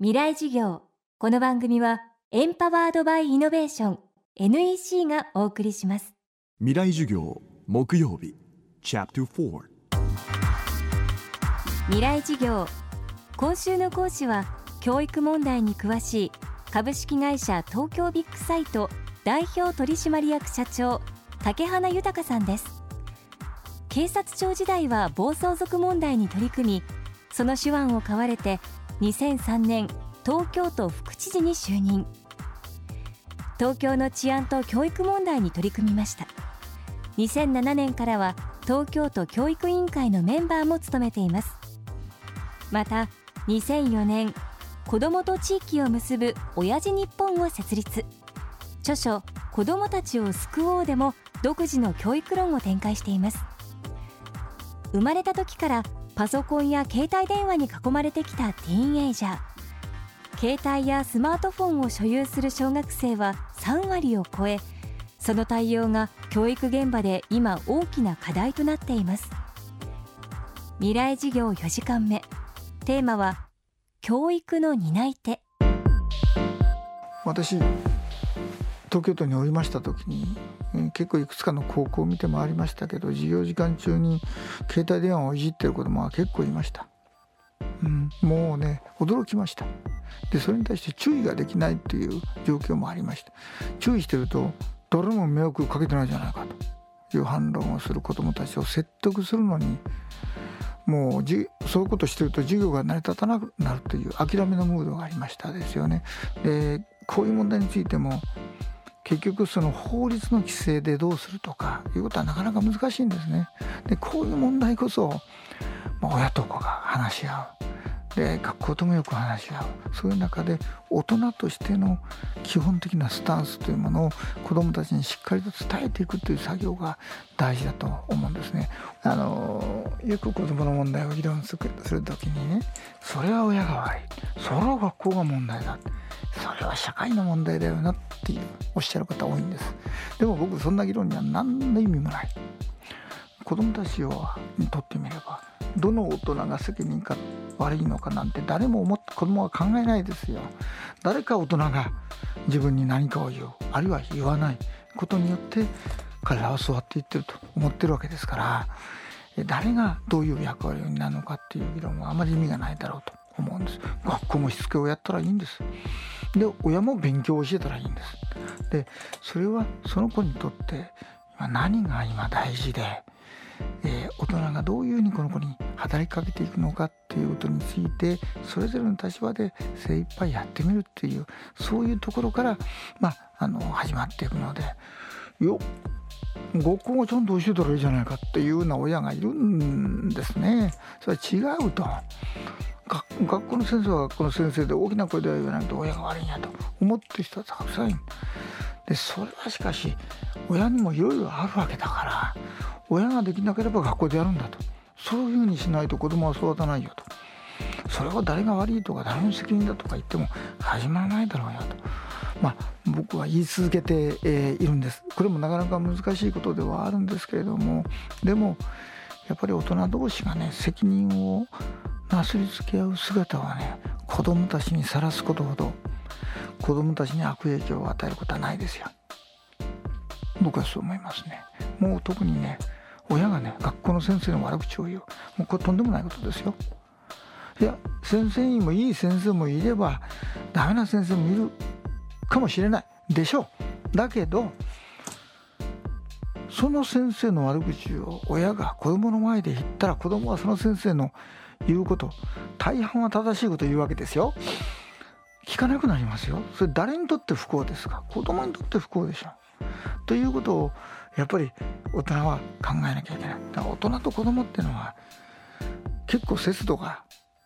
未来事業。この番組はエンパワードバイイノベーション NEC がお送りします。未来授業木曜日チャプター未来事業。今週の講師は教育問題に詳しい株式会社東京ビッグサイト代表取締役社長竹花豊さんです。警察庁時代は暴走族問題に取り組みその手腕を買われて2003年東京都副知事に就任東京の治安と教育問題に取り組みました。2007年からは東京都教育委員会のメンバーも務めています。また2004年子どもと地域を結ぶ親父日本を設立。著書子どもたちを救おうでも独自の教育論を展開しています。生まれた時からパソコンや携帯電話に囲まれてきたティーンエイジャー。携帯やスマートフォンを所有する小学生は3割を超えその対応が教育現場で今大きな課題となっています。未来事業4時間目。テーマは教育の担い手。私東京都におりました時に結構いくつかの高校を見て回りましたけど授業時間中に携帯電話をいじってる子どもは結構いました、うん、もうね驚きました。でそれに対して注意ができないっていう状況もありました。注意してると誰も迷惑かけてないじゃないかと。いう反論をする子どもたちを説得するのにもうじそういうことしてると授業が成り立たなくなるという諦めのムードがありましたですよね。でこういう問題についても結局その法律の規制でどうするとかいうことはなかなか難しいんですね。でこういう問題こそ、まあ、親と子が話し合うで学校ともよく話し合うそういう中で大人としての基本的なスタンスというものを子どもたちにしっかりと伝えていくという作業が大事だと思うんですね。あのよく子どもの問題を議論する時にねそれは親が悪いそれは学校が問題だそれは社会の問題だよなっていうおっしゃる方多いんです。でも僕そんな議論には何の意味もない。子どもたちをにとってみればどの大人が責任か悪いのかなんて誰も思って子供は考えないですよ。誰か大人が自分に何かを言うあるいは言わないことによって彼らは育っていってると思ってるわけですから誰がどういう役割になるのかっていう議論はあまり意味がないだろうと。思うんです学校もしつけをやったらいいんですで親も勉強を教えたらいいんですでそれはその子にとって今何が今大事でえー、大人がどういうふうにこの子に働きかけていくのかっていうことについてそれぞれの立場で精一杯やってみるっていうそういうところから、まあ、あの始まっていくのでよ学校がちゃんと教えたらいいじゃないかっていうような親がいるんですね。それは違うと。学校の先生は学校の先生で大きな声では言わないと親が悪いんやと思ってる人はたくさんいる。でそれはしかし親にもいろいろあるわけだから親ができなければ学校でやるんだと。そういうふうにしないと子供は育たないよと。それは誰が悪いとか誰の責任だとか言っても始まらないだろうよと。まあ僕は言い続けて、えいるんです。これもなかなか難しいことではあるんですけれどもでもやっぱり大人同士がね責任をなすりつけ合う姿はね子供たちにさらすことほど子供たちに悪影響を与えることはないですよ。僕はそう思いますね。もう特にね親がね学校の先生の悪口を言う。もうこれとんでもないことですよ。いや先生にもいい先生もいればダメな先生もいるかもしれない。でしょう。だけどその先生の悪口を親が子供の前で言ったら子供はその先生の言うこと。大半は正しいこと言うわけですよ。聞かなくなりますよ。それ誰にとって不幸ですか？子供にとって不幸でしょ。ということをやっぱり大人は考えなきゃいけない。だから大人と子供っていうのは結構節度が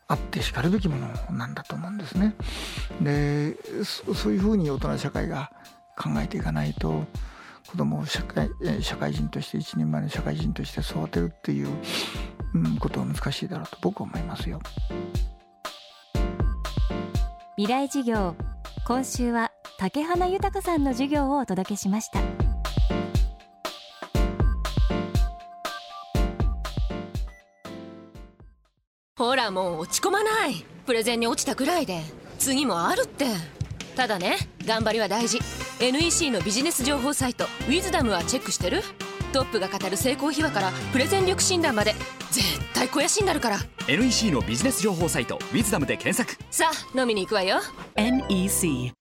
あってしかるべきものなんだと思うんですね。でそういうふうに大人社会が考えていかないと子供を社会社会人として一人前の社会人として育てるっていう、ことは難しいだろうと僕は思いますよ。未来授業今週は竹花豊さんの授業をお届けしました。ほらもう落ち込まないプレゼンに落ちたくらいで次もあるってただね頑張りは大事 NEC のビジネス情報サイト「ウィズダムはチェックしてるトップが語る成功秘話からプレゼン力診断まで絶対肥やしになるから。NEC のビジネス情報サイト「ウィズダムで検索。さあ飲みに行くわよ。NEC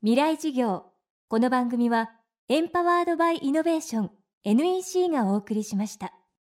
未来事業。この番組はエンパワードバイイノベーション NEC がお送りしました